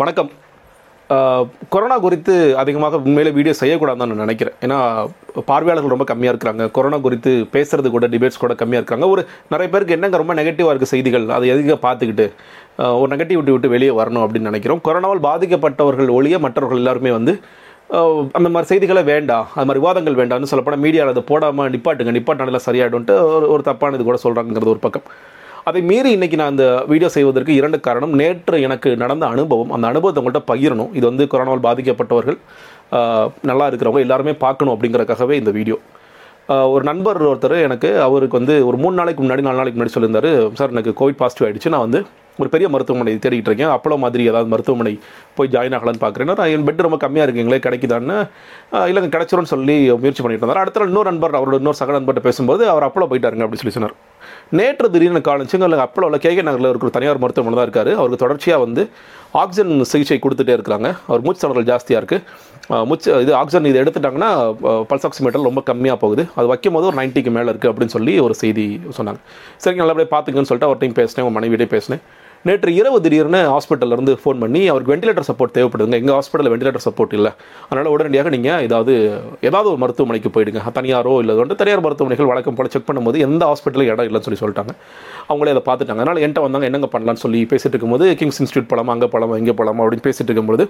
வணக்கம். கொரோனா குறித்து அதிகமாக உண்மையிலே வீடியோ செய்யக்கூடாதுன்னு நான் நினைக்கிறேன். ஏன்னா பார்வையாளர்கள் ரொம்ப கம்மியாக இருக்கிறாங்க. கொரோனா குறித்து பேசுறது கூட டிபேட்ஸ் கூட கம்மியாக இருக்காங்க ஒரு நிறைய பேருக்கு என்னங்க ரொம்ப நெகட்டிவாக இருக்குது செய்திகள்? அதை எதுக்க பார்த்துக்கிட்டு ஒரு நெகட்டிவிட்டி விட்டு வெளியே வரணும் அப்படின்னு நினைக்கிறோம். கொரோனாவால் பாதிக்கப்பட்டவர்கள் ஒழிய மற்றவர்கள் எல்லாருமே வந்து அந்த மாதிரி செய்திகளை வேண்டாம் அது மாதிரி விவாதங்கள் வேண்டாம்னு சொல்லப்போனால் மீடியாவில் அதை போடாமல் நிப்பாட்டுங்க நிப்பாட்டினால சரியாயிடும்ட்டு ஒரு ஒரு தப்பான இது கூட சொல்கிறாங்கிறது ஒரு பக்கம். அதை மீறி இன்றைக்கி நான் இந்த வீடியோ செய்வதற்கு இரண்டு காரணம். நேற்று எனக்கு நடந்த அனுபவம். அந்த அனுபவத்தை உங்கள்கிட்ட பகிரணும். இது வந்து கொரோனாவால் பாதிக்கப்பட்டவர்கள் நல்லா இருக்கிறவங்க எல்லாருமே பார்க்கணும் அப்படிங்கிறக்காகவே இந்த வீடியோ ஒரு நண்பர் ஒருத்தர் எனக்கு அவருக்கு வந்து ஒரு மூணு நாளைக்கு முன்னாடி நாலு நாளைக்கு முன்னாடி சொல்லியிருந்தார் சார் எனக்கு கோவிட் பாசிட்டிவ் ஆகிடுச்சு நான் வந்து ஒரு பெரிய மருத்துவமனை தேடிட்டு இருக்கேன். அப்பளோ மாதிரி ஏதாவது மருத்துவமனை போய் ஜாயின் ஆகலான்னு பார்க்குறேன். என் பெட் ரொம்ப கம்மியாக இருக்குங்களே கிடைக்குதான்னு இல்லைங்க கிடச்சிரும்னு சொல்லி முயற்சி பண்ணிட்டு இருந்தார். அடுத்த இன்னொரு நண்பர் அவரோட இன்னொரு சக நண்பர்கிட்ட பேசும்போது அவர் அப்பளோ போயிட்டாருங்க அப்படின்னு சொல்லி சொன்னார். நேற்று திடீர்னு காலச்சுங்க இல்லை அப்பளோவில் கேகே நகரில் இருக்கிற தனியார் மருத்துவமனை தான் இருக்கார். அவருக்கு தொடர்ச்சியாக வந்து ஆக்சிஜன் சிகிச்சை கொடுத்துட்டே இருக்கிறாங்க. அவர் மூச்சு திணறல் ஜாஸ்தியாக இருக்குது மூச்சு இது ஆக்சிஜன் இது எடுத்துட்டாங்கன்னா பல்ஸ் ஆக்சிமீட்டர் ரொம்ப கம்மியாக போகுது. அது வைக்கும் போது ஒரு நைன்ட்டிக்கு மேலே இருக்குது அப்படின்னு சொல்லி ஒரு செய்தி சொன்னாங்க. சரிங்க நல்லபடியாக பார்த்துங்கன்னு சொல்லிட்டு அவர்கிட்டையும் பேசினேன். உங்கள் மனைவியிட்டையும் பேசினேன். நேற்று இரவு திடீர்னு ஹாஸ்பிட்டல்ல இருந்து ஃபோன் பண்ணி அவருக்கு வெண்டிலேட்டர் சப்போர்ட் தேவைப்படுதுங்க. எங்கள் ஹாஸ்பிட்டலில் வெண்டிலேட்டர் சப்போர்ட் இல்லை. அதனால் உடனடியாக நீங்கள் ஏதாவது ஏதாவது ஒரு மருத்துவமனைக்கு போயிடுங்க. தனியாரோ இல்லை வந்து தனியார் மருத்துவமனைகள் வழக்கம் போல செக் பண்ணும்போது எந்த ஹாஸ்பிட்டலும் இடம் இல்லைன்னு சொல்லி சொல்லிட்டாங்க. அவங்களே அதை பார்த்துட்டாங்க. அதனால் என்கிட்ட வந்தாங்க என்னங்க பண்ணலாம்னு சொல்லி பேசிட்டு இருக்கும்போது கிங்ஸ் இன்ஸ்டியூட் போலாமா அங்கே போலாமா இங்கே போலாமா? அப்படின்னு பேசிட்டு இருக்கும்போது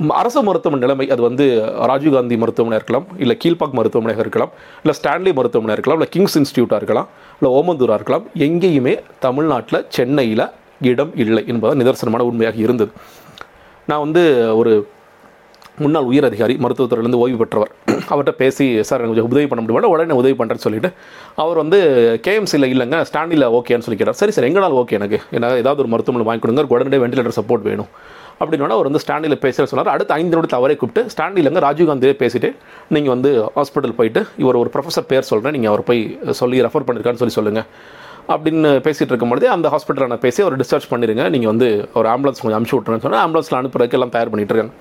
அரசு மருத்துவமனை நிலைமை அது வந்து ராஜீவ்காந்தி மருத்துவமனை இருக்கலாம் இல்லை கீழ்பாக் மருத்துவமனையாக இருக்கலாம் இல்லை ஸ்டான்லி மருத்துவமனை இருக்கலாம் இல்லை கிங்ஸ் இன்ஸ்டியூட்டாக இருக்கலாம் இல்லை ஓமந்தூராக இருக்கலாம் எங்கேயுமே தமிழ்நாட்டில் சென்னையில் இடம் இல்லை என்பது நிதர்சனமான உண்மையாக இருந்தது. நான் வந்து ஒரு முன்னாள் உயர் அதிகாரி மருத்துவத்துறையிலேருந்து ஓய்வு பெற்றவர். அவர்கிட்ட பேசி சார் எனக்கு கொஞ்சம் உதவி பண்ண முடியுமா உடனே உதவி பண்ணுறேன்னு சொல்லிட்டு அவர் வந்து கேஎம்சியில் இல்லைங்க ஸ்டாண்டில் ஓகேன்னு சொல்லி கேட்டார் சரி சார் எங்களால் ஓகே எனக்கு. என்ன ஏதாவது ஒரு மருத்துவமனை வாங்கி கொடுங்க உடனே வெண்டிலேட்டர் சப்போர்ட் வேணும். அப்படின்னா அவர் வந்து ஸ்டாண்டில் பேசுகிற சொன்னார். அடுத்த ஐந்து நிமிடத்தில் அவரே கூப்பிட்டு ஸ்டாண்டிலங்க ராஜீவ்காந்தியே பேசிட்டு நீங்கள் வந்து ஹாஸ்பிட்டல் போயிட்டு இவர் ஒரு ப்ரொஃபஸர் பேர் சொல்கிறேன் நீங்கள் அவர் போய் சொல்லி ரெஃபர் பண்ணியிருக்கான்னு சொல்லி சொல்லுங்கள் அப்படின்னு பேசிகிட்டு இருக்கும்பொழுதே அந்த ஹாஸ்பிட்டலில் நான் பேசி அவர் டிஸ்சார்ஜ் பண்ணிடுங்க நீங்கள் வந்து ஒரு ஆம்புலன்ஸ் கொஞ்சம் அனுப்பிச்சி விட்றேன்னு சொன்னால் ஆம்புலன்ஸில் அனுப்புறதுக்கு எல்லாம் தயார் பண்ணிட்டு இருக்காங்க.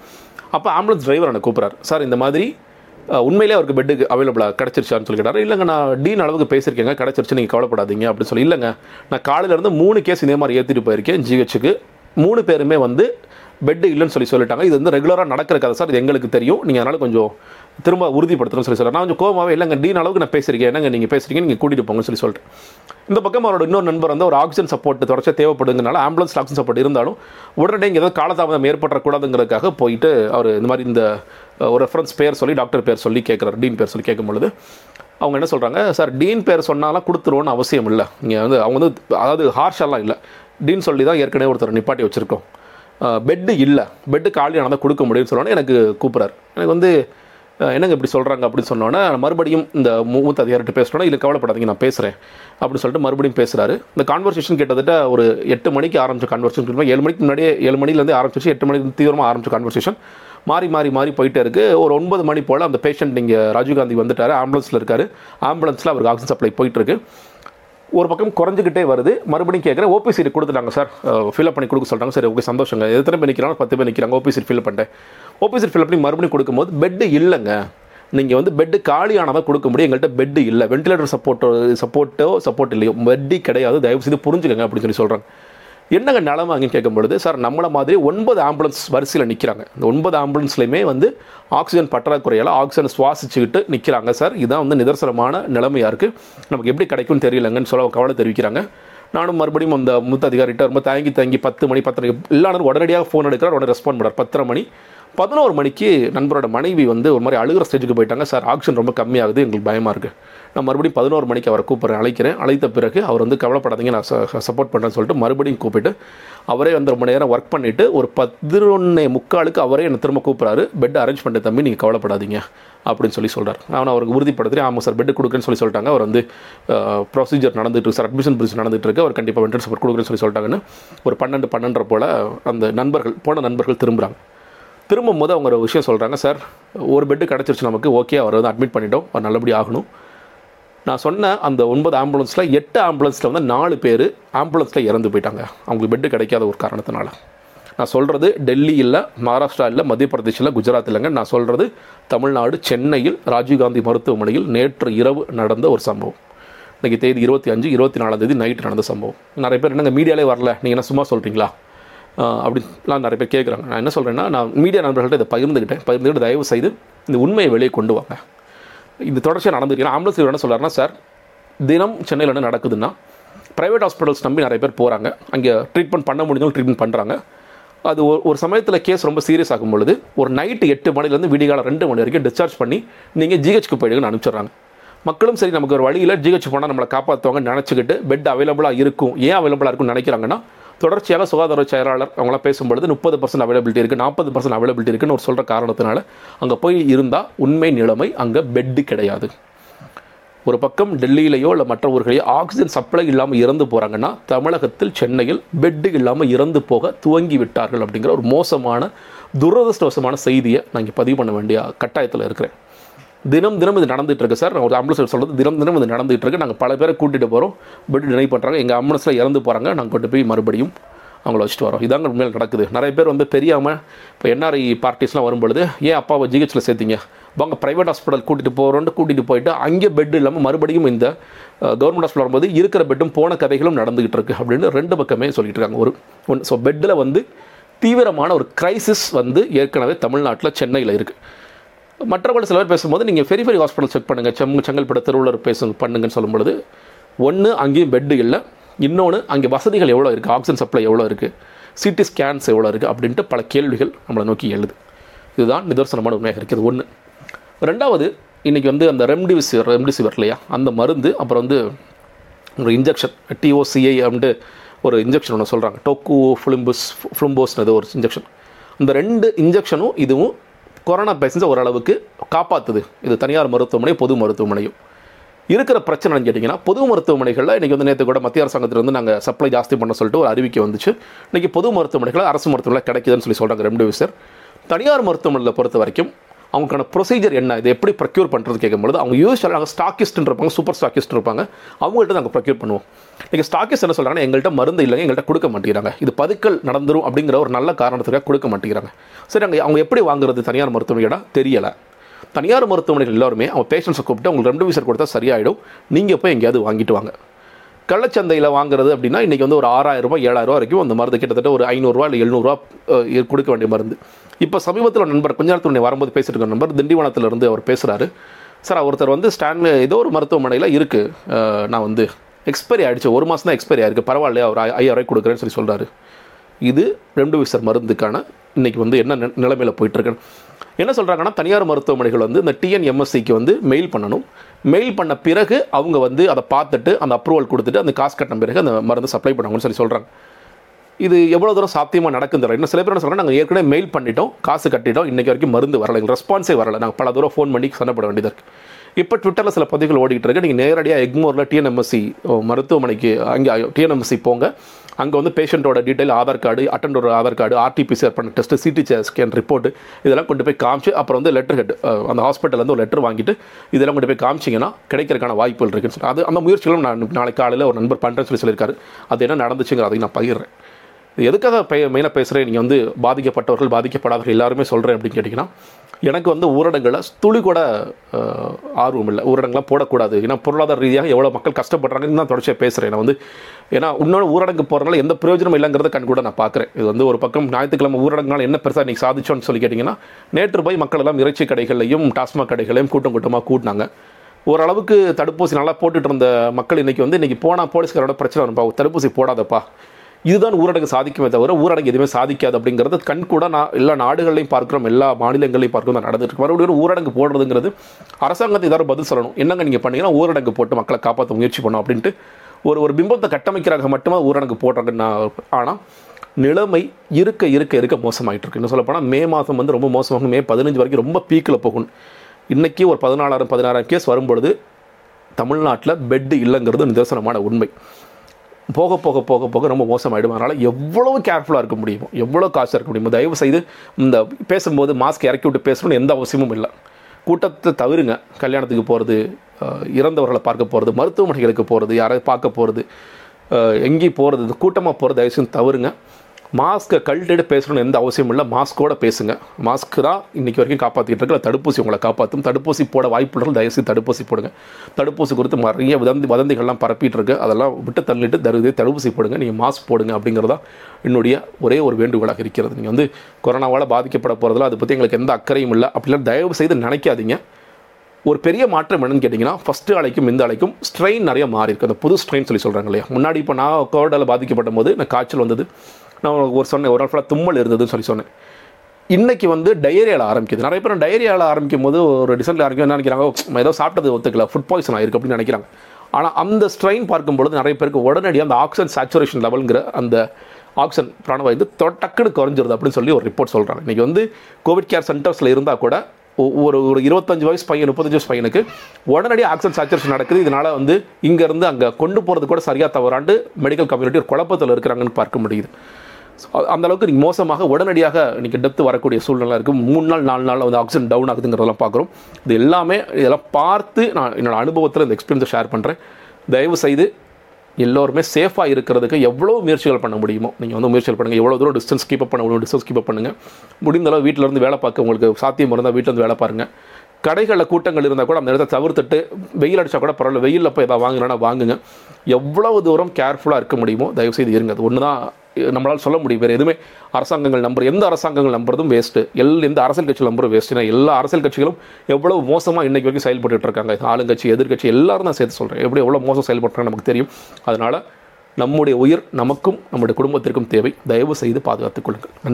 அப்போ ஆம்புலன்ஸ் டிரைவர் என்னை கூப்பிட்றாரு. சார் இந்த மாதிரி உண்மையிலே அவருக்கு பெட்டுக்கு அவைலபிளாக கிடச்சிருச்சான்னு சொல்லி கேட்டார். இல்லைங்க நான் டீன் அளவுக்கு பேசியிருக்கேங்க. கிடச்சிருச்சு நீங்கள் கவலைப்படாதீங்க. அப்படின்னு சொல்லி இல்லைங்க நான் காலையிலேருந்து மூணு கேஸ் இதே மாதிரி ஏற்றிட்டு போயிருக்கேன். ஜிஹெச்சுக்கு மூணு பேருமே வந்து பெட்டு இல்லைன்னு சொல்லி சொல்லிட்டாங்க. இது வந்து ரெகுலராக நடக்கிற கதை சார். இது எங்களுக்கு தெரியும். நீங்கள் அதனால் கொஞ்சம் திரும்ப உறுதிப்படுத்தணும்னு சொல்லி சொல்கிறேன் நான் கொஞ்சம் கோவமாகவே இல்லைங்க டீன் அளவுக்கு நான் பேசியிருக்கேன். என்னங்க நீங்கள் பேசுகிறீங்க நீங்கள் கூட்டிகிட்டு போங்கன்னு சொல்லி சொல்லிட்டு இந்த பக்கம் அவரோட இன்னொரு நண்பர் வந்து ஒரு ஆக்சிஜன் சப்போர்ட் தொடர்ச்சியாக தேவைப்படுங்கனால ஆம்புலன்ஸ் ஆக்சிஜன் சப்போர்ட் இருந்தாலும் உடனடியாக இங்கே ஏதாவது காலதாமதம் ஏற்படக்கூடாதுங்கிறதுக்காக போயிட்டு அவர் இந்த மாதிரி இந்த ஒரு ரெஃபரன்ஸ் பேர் சொல்லி டாக்டர் பேர் சொல்லி கேட்குறாரு டீன் பேர் சொல்லி கேட்கும் பொழுது அவங்க என்ன சொல்கிறாங்க சார் டீன் பேர் சொன்னாலாம் கொடுத்துருவோன்னு அவசியம் இல்லை. நீங்கள் வந்து அவங்க வந்து அதாவது ஹார்ஷெல்லாம் இல்லை. டீன் சொல்லி தான் ஏற்கனவே ஒருத்தர் நிப்பாட்டி வச்சுருக்கோம். பெட்டு இல்லை. பெட்டு காலியானதான் கொடுக்க முடியும்னு சொன்னோன்னே எனக்கு கூப்பிட்றாரு. எனக்கு வந்து என்னங்க இப்படி சொல்கிறாங்க அப்படின்னு சொன்னோன்னே மறுபடியும் இந்த மூத்த அதிகாரிட்ட பேசணும்னா இல்லை கவலைப்படாதீங்க நான் பேசுகிறேன் அப்படின்னு சொல்லிட்டு மறுபடியும் பேசுகிறாரு இந்த கான்வர்சேஷன் கிட்டத்தட்ட ஒரு எட்டு மணிக்கு ஆரம்பிச்ச கான்வர்சேஷன் ஏழு மணிக்கு முன்னாடியே ஏழு மணிலேருந்து ஆரம்பிச்சிச்சு எட்டு மணிக்கு தீவிரமாக ஆரம்பிச்ச கான்வர்சேஷன் மாறி மாறி மாறி போயிட்டே இருக்கு. ஒரு ஒன்பது மணி போல் அந்த பேஷண்ட் இங்கே ராஜீவ்காந்தி வந்துட்டார். ஆம்புலன்ஸில் இருக்கார். ஆம்புலன்ஸில் அவருக்கு ஆக்சிஜன் சப்ளை போயிட்டுருக்கு ஒரு பக்கம் குறைஞ்சிக்கிட்டே வருது. மறுபடியும் கேட்குறேன் ஓபி சீட் கொடுத்துட்டாங்க சார். ஃபில்அப் பண்ணி கொடுக்க சொல்கிறாங்க சரி ஓகே சந்தோஷங்க. எத்தனை பேர் நிற்கிறாங்க பத்து பேர் நிற்கிறாங்க ஓபி சீட் ஃபில் பண்ணிட்டேன். ஓபி சீட் ஃபில் பண்ணி மறுபடியும் கொடுக்கும்போது பெட்டு இல்லைங்க. நீங்கள் வந்து பெட்டு காலியானதாக கொடுக்க முடியும். எங்கள்கிட்ட பெட்டு இல்லை. வென்டிலேட்டர் சப்போர்ட்டோ சப்போர்ட்டோ சப்போர்ட் இல்லையோ. பெட்டு கிடையாது. தயவு செய்து புரிஞ்சுக்கங்க அப்படின்னு சொல்லி சொல்கிறாங்க என்னங்க நிலமை அங்கேன்னு கேட்கும்பொழுது சார் நம்மளை மாதிரி ஒன்பது ஆம்புலன்ஸ் வரிசையில் நிற்கிறாங்க இந்த ஒன்பது ஆம்புலன்ஸ்லையுமே வந்து ஆக்சிஜன் பற்றாக்குறையால் ஆக்சிஜன் சுவாசிச்சுக்கிட்டு நிற்கிறாங்க சார் இதான் வந்து நிதர்சனமான நிலைமையாக இருக்குது நமக்கு எப்படி கிடைக்கும்னு தெரியலங்கன்னு சொல்ல கவலை தெரிவிக்கிறாங்க. நானும் மறுபடியும் அந்த மூத்த அதிகாரிகிட்ட ரொம்ப தயங்கி தயங்கி பத்து மணி பத்தரை எல்லாரும் உடனடியாக ஃபோன் எடுக்கிறார். உடனே ரெஸ்பாண்ட் பண்ணுறார் பத்தரை மணி. பதினோரு மணிக்கு நண்பரோட மனைவி வந்து ஒரு மாதிரி அழுகிற ஸ்டேஜுக்கு போயிட்டாங்க. சார் ஆக்சிஜன் ரொம்ப கம்மியாகுது எங்களுக்கு பயமாக இருக்குது நான் மறுபடியும் பதினோரு மணிக்கு அவரை கூப்பிட்றேன் அழைக்கிறேன். அழைத்த பிறகு அவர் வந்து கவலைப்படாதீங்க நான் சப்போர்ட் பண்ணுறேன்னு சொல்லிட்டு மறுபடியும் கூப்பிட்டு அவரே வந்து ரொம்ப நேரம் ஒர்க் பண்ணிவிட்டு ஒரு பதினொன்னே முக்காலுக்கு அவரே என்னை திரும்ப கூப்பிட்றாரு. பெட் அரேஞ்ச் பண்ண தம்பி நீங்கள் கவலைப்படாதீங்க அப்படின்னு சொல்லி சொல்கிறார் நான் அவருக்கு உறுதிப்படுத்துகிறேன் ஆமாம் சார் பெட் கொடுக்குறேன்னு சொல்லி சொல்லிட்டாங்க. அவர் வந்து ப்ரொசீஜர் நடந்துட்டு சார். அட்மிஷன் ப்ரொசீஜர் நடந்துட்டு இருக்கு. அவர் கண்டிப்பாக வென்டர் சப்போர்ட் கொடுக்குறேன்னு சொல்லி சொல்லிட்டாங்கன்னு ஒரு பன்னெண்டு பன்னெண்டரை போல் அந்த நண்பர்கள் போன நண்பர்கள் திரும்புகிறாங்க திரும்பும் போது அவங்க ஒரு விஷயம் சொல்கிறாங்க சார் ஒரு பெட்டு கிடச்சிருச்சு நமக்கு ஓகே அவர் வந்து அட்மிட் பண்ணிட்டோம் அவர் நல்லபடி ஆகணும். நான் சொன்ன அந்த ஒன்பது ஆம்புலன்ஸில் எட்டு ஆம்புலன்ஸில் வந்து நாலு பேர் ஆம்புலன்ஸில் இறந்து போயிட்டாங்க. அவங்களுக்கு பெட்டு கிடைக்காத ஒரு காரணத்தினால. நான் சொல்கிறது டெல்லி இல்லை மகாராஷ்டிரா இல்லை மத்திய பிரதேஷ் இல்லை குஜராத் இல்லைங்க. நான் சொல்கிறது தமிழ்நாடு சென்னையில் ராஜீவ்காந்தி மருத்துவமனையில் நேற்று இரவு நடந்த ஒரு சம்பவம். இன்றைக்கி தேதி இருபத்தி அஞ்சு இருபத்தி நாலாம் தேதி நைட்டு நடந்த சம்பவம். நிறைய பேர் என்னங்க மீடியாலே வரல. நீங்கள் என்ன சும்மா சொல்கிறீங்களா ஆஹ் அப்படின்லாம் நிறைய பேர் கேட்குறாங்க நான் என்ன சொல்கிறேன்னா நான் மீடியா நண்பர்கள்ட்ட இதை பகிர்ந்துக்கிட்டேன் பகிர்ந்துக்கிட்டு தயவு செய்து இந்த உண்மையை வெளியே கொண்டு வாங்க. இந்த தொடர்ச்சியாக நடந்துருக்கு. ஆம்புலன்ஸ் என்ன சொல்கிறாருன்னா சார் தினம் சென்னையில் என்ன நடக்குதுன்னா ப்ரைவேட் ஹாஸ்பிட்டல்ஸ் நம்பி நிறைய பேர் போகிறாங்க அங்கே ட்ரீட்மெண்ட் பண்ண முடிஞ்சாலும் ட்ரீட்மெண்ட் பண்ணுறாங்க அது ஒரு ஒரு சமயத்தில் கேஸ் ரொம்ப சீரியஸ் ஆகும் பொழுது ஒரு நைட்டு எட்டு மணிலேருந்து விடிகாலம் ரெண்டு மணி வரைக்கும் டிஸ்சார்ஜ் பண்ணி நீங்கள் ஜிஹெச்க்கு போயிடுங்கன்னு அனுப்பிச்சிடுறாங்க. மக்களும் சரி நமக்கு ஒரு வழியில் ஜிஹெச் போனால் நம்மளை காப்பாற்றுவாங்க நினச்சிக்கிட்டு பெட் அவைலபிளாக இருக்கும். ஏன் அவைலபிளாக இருக்கும்னு நினைக்கிறாங்கன்னா தொடர்ச்சியாக சுகாதார செயலாளர் அவங்களாம் பேசும்பொழுது முப்பது பர்சன்ட் அவைலபிலிட்டி இருக்குது நாற்பது பர்சன்ட் அவைலபிலிட்டி இருக்குன்னு ஒரு சொல்கிற காரணத்தினால அங்கே போய் இருந்தால் உண்மை நிலைமை அங்கே பெட்டு கிடையாது. ஒரு பக்கம் டெல்லியிலேயோ இல்லை மற்ற ஊர்களையோ ஆக்சிஜன் சப்ளை இல்லாமல் இறந்து போகிறாங்கன்னா தமிழகத்தில் சென்னையில் பெட்டு இல்லாமல் இறந்து போக துவங்கி விட்டார்கள் அப்படிங்கிற ஒரு மோசமான துரதிருஷ்டவசமான செய்தியை நான் இங்கே பதிவு பண்ண வேண்டிய கட்டாயத்தில் இருக்கிறேன். தினம் தினம் இது நடந்துட்டு இருக்கு சார். நான் ஒரு ஆம்புலன்ஸ் சொல்கிறது தினம் தினம் இது நடந்துட்டு இருக்கு நாங்கள் பல பேரை கூட்டிகிட்டு போகிறோம் பெட் டினை பண்ணுறாங்க எங்கள் ஆம்புலன்ஸில் இறந்து போகிறாங்க நாங்கள் கொண்டு போய் மறுபடியும் அவங்கள வச்சுட்டு வரோம். இதாங்க உண்மையில் நடக்குது. நிறைய பேர் வந்து தெரியாமல் இப்போ என்ஆர்ஐ பார்ட்டிஸ்லாம் வரும்பொழுது ஏன் அப்பாவை ஜிஹெச்சில் சேர்த்தீங்க? வாங்க ப்ரைவேட் ஹாஸ்பிட்டல் கூட்டிகிட்டு போகிறோன்னு கூட்டிகிட்டு போயிட்டு அங்கே பெட் இல்லாமல் மறுபடியும் இந்த கவர்மெண்ட் ஹாஸ்பிட்டல் வரும்போது இருக்கிற பெட்டும் போன கதைகளும் நடந்துகிட்டு இருக்கு அப்படின்னு ரெண்டு பக்கமே சொல்லிட்டு இருக்காங்க. ஒரு ஒன் ஸோ பெட்டில் வந்து தீவிரமான ஒரு கிரைசிஸ் வந்து ஏற்கனவே தமிழ்நாட்டில் சென்னையில் இருக்குது மற்றவர்கள் சில பேர் பேசும்போது நீங்கள் பெரிய ஹாஸ்பிட்டல் செக் பண்ணுங்கள் செம் செங்கல்பட்டு திருவள்ளூர் பேசுங்க பண்ணுங்கன்னு சொல்லும்பொழுது ஒன்று அங்கேயும் பெட்டு இல்லை. இன்னொன்று அங்கே வசதிகள் எவ்வளோ இருக்குது ஆக்சிஜன் சப்ளை எவ்வளோ இருக்குது சிடி ஸ்கேன்ஸ் எவ்வளோ இருக்குது அப்படின்ட்டு பல கேள்விகள் நம்மளை நோக்கி எழுது. இதுதான் நிதர்சனமான உண்மையாக இருக்குது ஒன்று ரெண்டாவது இன்றைக்கி வந்து அந்த ரெம்டிசிவர் ரெம்டிசிவர் இல்லையா? அந்த மருந்து அப்புறம் வந்து ஒரு இன்ஜெக்ஷன் டிஓசிஐ அப்படின்ட்டு ஒரு இன்ஜெக்ஷன் ஒன்று சொல்கிறாங்க டோக்கு ஃபிலிம்பஸ் ஃபிலிம்போஸ்னு ஏதோ ஒரு இன்ஜெக்ஷன் இந்த ரெண்டு இன்ஜெக்ஷனும் இதுவும் கொரோனா பேஷண்ட்ஸை ஓரளவுக்கு காப்பாற்றுது இது தனியார் மருத்துவமனை பொது மருத்துவமனையும். இருக்கிற பிரச்சனைன்னு கேட்டிங்கன்னா பொது மருத்துவமனைகளில் இன்றைக்கி வந்து நேற்று கூட மத்திய அரசாங்கத்திலிருந்து நாங்கள் சப்ளை ஜாஸ்தி பண்ண சொல்லிட்டு ஒரு அறிவிக்கை வந்துச்சு. இன்றைக்கி பொது மருத்துவமனைகளில் அரசு மருத்துவமனை கிடைக்குதுன்னு சொல்லி சொல்கிறாங்க ரெம்டெசிவிர். தனியார் மருத்துவமனையில் பொறுத்த வரைக்கும் அவங்களுக்கான ப்ரொசீஜர் என்ன? இது எப்படி ப்ரொக்யூர் பண்ணுறது கேட்கும்போது அவங்க யூஸ்வலாக நாங்கள் ஸ்டாக்கிஸ்ட்னு இருப்பாங்க சூப்பர் ஸ்டாக்கிஸ்ட் இருப்பாங்க அவங்கள்ட்ட நாங்கள் ப்ரொக்யூர் பண்ணுவோம். நீங்கள் ஸ்டாக்கிஸ்ட் என்ன சொல்கிறாங்கன்னா எங்கள்கிட்ட மருந்து இல்லைங்க எங்கள்கிட்ட கொடுக்க மாட்டேங்கிறாங்க. இது பதுக்கல் நடந்துரும் அப்படிங்கிற ஒரு நல்ல காரணத்துக்காக கொடுக்க மாட்டேங்கிறாங்க. சரி அங்கே அவங்க எப்படி வாங்குறது தனியார் மருத்துவமனையிடம் தெரியலை. தனியார் மருத்துவமனைகள் எல்லாருமே அவங்க பேஷண்ட்ஸை கூப்பிட்டு அவங்களுக்கு ரெம்டெசிவிர் கொடுத்தா சரியாயிடும். நீங்கள் போய் எங்கேயாவது வாங்கிட்டு வாங்க. கள்ளச்சந்தையில் வாங்குறது அப்படின்னா இன்றைக்கி வந்து ஒரு ஆறாயிரம் ரூபாய் ஏழாயிரம் ரூபா வரைக்கும் அந்த மருந்து கிட்டத்தட்ட ஒரு ஐநூறுரூவா இல்லை எழுநூறுவா கொடுக்க வேண்டிய மருந்து. இப்போ சமீபத்தில் நண்பர் கொஞ்ச நேரத்தில் வரும்போது பேசிட்டு இருக்க நண்பர் திண்டிவனத்திலிருந்து அவர் பேசுகிறாரு சார் ஒருத்தர் வந்து ஸ்டாண்ட் ஏதோ ஒரு மருத்துவமனையில் இருக்குது நான் வந்து எக்ஸ்பைரி ஆகிடுச்சு ஒரு மாதம் தான் எக்ஸ்பைரி ஆயிருக்கு. பரவாயில்ல அவர் ஐயாயிரம் கொடுக்குறேன்னு சொல்லி சொல்கிறாரு இது ரெம்டெசிவிர் மருந்துக்கான இன்னைக்கு வந்து என்ன நிலைமையில் போயிட்டுருக்கேன் என்ன சொல்கிறாங்கன்னா தனியார் மருத்துவமனைகள் வந்து இந்த டிஎன்எம்எஸ்சிக்கு வந்து மெயில் பண்ணணும். மெயில் பண்ண பிறகு அவங்க வந்து அதை பார்த்துட்டு அந்த அப்ரூவல் கொடுத்துட்டு அந்த காசு கட்டின பிறகு அந்த மருந்து சப்ளை பண்ணுவாங்கன்னு சொல்லி சொல்கிறாங்க இது எவ்வளோ தூரம் சாத்தியமாக நடக்குது இன்னும் சில பேர் என்ன சொல்கிறாங்க நாங்கள் ஏற்கனவே மெயில் பண்ணிட்டோம் காசு கட்டிட்டோம் இன்றைக்கி வரைக்கும் மருந்து வரல எங்களுக்கு ரெஸ்பான்ஸே வரலை. நாங்கள் பல தூரம் ஃபோன் பண்ணி சண்டப்பட வேண்டியதாக இருக்குது இப்போ ட்விட்டரில் சில பதிவுகள் ஓடிக்கிட்டு இருக்கு. நீங்கள் நேரடியாக எக்மோரில் டிஎன்எம்எஸ்சி மருத்துவமனைக்கு அங்கே டிஎன்எம்எஸ்சி போங்க. அங்கே வந்து பேஷண்ட்டோட டீட்டெயில் ஆதார் கார்டு அட்டண்டோட ஆதார் கார்டு ஆர்டிபிசிஆர் பண்ண டெஸ்ட்டு சிடி ஸ்கேன் ரிப்போர்ட் இதெல்லாம் கொண்டு போய் காமிச்சு அப்புறம் வந்து லெட்டர் ஹெட் அந்த ஹாஸ்பிட்டல்லேருந்து ஒரு லெட்டர் வாங்கிட்டு இதெல்லாம் கொண்டு போய் காமிச்சிங்கன்னா கிடைக்கிறதுக்கான வாய்ப்புகள் இருக்குன்னு சொல்லி அது அந்த முயற்சிகளும் நான் நாளைக்கு காலையில் ஒரு நண்பர் பண்ணுறேன்னு சொல்லி சொல்லியிருக்காரு. அது என்ன நடந்துச்சுங்கிற அதையும் நான் பகிர்றேன். எதுக்காக பே மெயினாக பேசுகிறேன் நீங்கள் வந்து பாதிக்கப்பட்டவர்கள் பாதிக்கப்படாதவர்கள் எல்லாருமே சொல்கிறேன் அப்படின்னு கேட்டிங்கன்னா எனக்கு வந்து ஊரடங்களை துளி கூட ஆர்வம் இல்லை ஊரடங்குலாம் போடக்கூடாது. ஏன்னா பொருளாதார ரீதியாக எவ்வளோ மக்கள் கஷ்டப்படுறாங்கன்னு தான் தொடர்ச்சியாக பேசுகிறேன் நான் வந்து ஏன்னா இன்னொரு ஊரடங்கு போகிறனால எந்த பிரயோஜனம் இல்லைங்கிறத கண் கூட நான் பார்க்குறேன். இது வந்து ஒரு பக்கம் ஞாயிற்றுக்கிழமை ஊரடங்குனால என்ன பெருசாக இன்றைக்கி சாதிச்சோன்னு சொல்லி கேட்டிங்கன்னா நேற்று போய் மக்கள் எல்லாம் இறைச்சி கடைகளையும் டாஸ்மாக் கடைகளையும் கூட்டம் கூட்டமாக கூட்டினாங்க ஓரளவுக்கு தடுப்பூசி நல்லா போட்டுட்டு இருந்த மக்கள் இன்றைக்கி வந்து இன்றைக்கி போனால் போலீஸ்காரோட பிரச்சனை வரும்பா தடுப்பூசி போடாதப்பா. இதுதான் ஊரடங்கு சாதிக்குமே தவிர ஊரடங்கு எதுவுமே சாதிக்காது அப்படிங்கிறது கண் கூட நான் எல்லா நாடுகளையும் பார்க்குறோம் எல்லா மாநிலங்களையும் பார்க்குறோம் தான் நடந்துட்டு இருக்கு மறுபடியும் ஊரடங்கு போடுறதுங்கிறது அரசாங்கத்தை ஏதாவது பதில் சொல்லணும். என்னங்க நீங்கள் பண்ணீங்கன்னா ஊரடங்கு போட்டு மக்களை காப்பாற்ற முயற்சி பண்ணோம் அப்படின்ட்டு ஒரு ஒரு பிம்பத்தை கட்டமைக்கிறாங்க மட்டுமே ஊரடங்கு போடுறாங்க நான் ஆனால் நிலைமை இருக்க இருக்க இருக்க மோசமாயிட்டு இருக்கு இன்னும் சொல்லப்போனால் மே மாதம் வந்து ரொம்ப மோசமாகும். மே பதினஞ்சு வரைக்கும் ரொம்ப பீக்கில் போகும். இன்றைக்கி ஒரு பதினாலாயிரம் பதினாறாயிரம் கேஸ் வரும்பொழுது தமிழ்நாட்டில் பெட்டு இல்லைங்கிறது நிதர்சனமான உண்மை. போக போக போக போக ரொம்ப மோசமாயிடும். அதனால் எவ்வளோ கேர்ஃபுல்லாக இருக்க முடியுமோ எவ்வளோ காசு இருக்க முடியுமோ தயவு செய்து இந்த பேசும்போது மாஸ்க் இறக்கி விட்டு பேசணும்னு எந்த அவசியமும் இல்லை. கூட்டத்தை தவிருங்க. கல்யாணத்துக்கு போகிறது இறந்தவர்களை பார்க்க போகிறது மருத்துவமனைகளுக்கு போகிறது யாராவது பார்க்க போகிறது எங்கேயும் போகிறது கூட்டமாக போகிறது தயவு செய்து தவிருங்க. மாஸ்க்கை கழட்டிட்டு பேசணும்னு எந்த அவசியமும் இல்லை. மாஸ்க்கோட பேசுங்க. மாஸ்க் தான் இன்றைக்கி வரைக்கும் காப்பாற்றிட்டு இருக்கு தடுப்பூசி உங்களை காப்பாற்றும் தடுப்பூசி போட வாய்ப்புள்ளவர்கள் தயவுசெய்து தடுப்பூசி போடுங்க. தடுப்பூசி குறித்து நிறைய வதந்தி வதந்திகள்லாம் பரப்பிட்டு இருக்கு. அதெல்லாம் விட்டு தள்ளிட்டு தருது தடுப்பூசி போடுங்க. நீங்கள் மாஸ்க் போடுங்க அப்படிங்கிறதா என்னுடைய ஒரே ஒரு வேண்டுகோளாக இருக்கிறது. நீங்கள் வந்து கொரோனாவால் பாதிக்கப்பட போகிறதுல அதை பற்றி எங்களுக்கு எந்த அக்கறையும் இல்லை. அப்படிலாம் தயவு செய்து நினைக்காதீங்க. ஒரு பெரிய மாற்றம் என்னன்னு கேட்டிங்கன்னா ஃபஸ்ட்டு அலைக்கும் இந்த அலைக்கும் ஸ்ட்ரெயின் நிறைய மாறி இருக்குது அந்த புது ஸ்ட்ரெயின் சொல்லி சொல்கிறாங்க இல்லையா? முன்னாடி இப்போ நான் கோவிடால் பாதிக்கப்பட்ட போது எனக்கு காய்ச்சல் வந்தது. நான் ஒரு சொன்னேன் ஒரு நாள் ஃபுல்லாக தும்மல் இருந்ததுன்னு சொல்லி சொன்னேன். இன்றைக்கி வந்து டயரியாவில் ஆரம்பிக்குது. நிறைய பேர் டயரியாவில் ஆரம்பிக்கும் போது ஒரு டிசென்ட்ல ஆரம்பிக்கும் என்ன நினைக்கிறாங்க ஏதோ சாப்பிட்டது ஒத்துக்கல ஃபுட் பாய்சன் ஆயிருக்கு அப்படின்னு நினைக்கிறாங்க. ஆனால் அந்த ஸ்ட்ரெயின் பார்க்கும்பொழுது நிறைய பேருக்கு உடனடியாக அந்த ஆக்சிஜன் சேச்சுரேஷன் லெவலுங்கிற அந்த ஆக்சிஜன் பிராணவாயு வந்து டக்குன்னு குறைஞ்சிருது அப்படின்னு சொல்லி ஒரு ரிப்போர்ட் சொல்கிறாங்க இன்றைக்கி வந்து கோவிட் கேர் சென்டர்ஸில் இருந்தால் கூட ஒரு ஒரு இருபத்தஞ்சு வயசு பையன் முப்பத்தஞ்சு வயசு பையனுக்கு உடனடியாக ஆக்சிஜன் சேச்சுரேஷன் நடக்குது. இதனால் வந்து இங்கேருந்து அங்கே கொண்டு போகிறது கூட சரியாக தவறாண்டு மெடிக்கல் கம்யூனிட்டி ஒரு குழப்பத்தில் இருக்கிறாங்கன்னு பார்க்க முடியுது. அந்த அளவுக்கு நீங்கள் மோசமாக உடனடியாக இன்றைக்கி டெப்த் வரக்கூடிய சூழ்நிலை இருக்குது மூணு நாள் நாலு நாள் வந்து ஆக்சிஜன் டவுன் ஆகுதுங்கிறதெல்லாம் பார்க்குறோம். இது எல்லாமே இதெல்லாம் பார்த்து நான் என்னோடய அனுபவத்தில் இந்த எக்ஸ்பீரியன்ஸை ஷேர் பண்ணுறேன் தயவு செய்து எல்லோருமே சேஃபாக இருக்கிறதுக்கு எவ்வளோ முயற்சிகள் பண்ண முடியுமோ நீங்கள் வந்து முயற்சிகள் பண்ணுங்கள் எவ்வளோ தூரம் டிஸ்டன்ஸ் கீப் அப் பண்ண முடியும் டிஸ்டன்ஸ் கீப் அப் பண்ணுங்கள் முடிந்தளவு வீட்டிலேருந்து வேலை பார்க்க உங்களுக்கு சாத்தியம் இருந்தால் வீட்டிலேருந்து வேலை பாருங்கள் கடைகளில் கூட்டங்கள் இருந்தால் கூட அந்த இடத்த தவிர்த்துட்டு வெயில் அடித்தா கூட பரவாயில்ல. வெயிலில் போய் எதாவது வாங்கினா வாங்குங்க. எவ்வளவு தூரம் கேர்ஃபுல்லாக இருக்க முடியுமோ தயவு செய்து இருங்க. அது ஒன்று தான் நம்மளால் சொல்ல முடியும். வேறு எதுவுமே அரசாங்கங்கள் நம்புற எந்த அரசாங்கங்கள் நம்புறதும் வேஸ்ட்டு எல் எந்த அரசியல் கட்சியில் நம்புறது வேஸ்ட்டுனா எல்லா அரசியல் கட்சிகளும் எவ்வளோ மோசமாக இன்றைக்கு வரைக்கும் செயல்பட்டுட்டு இருக்காங்க. ஆளுங்கட்சி எதிர்க்கட்சி எல்லாரும் நான் சேர்த்து சொல்கிறேன் எப்படி எவ்வளோ மோசம் செயல்படுறாங்க நமக்கு தெரியும். அதனால் நம்முடைய உயிர் நமக்கும் நம்முடைய குடும்பத்திற்கும் தேவை. தயவு செய்து பாதுகாத்துக் கொள்ளுங்கள். நன்றி.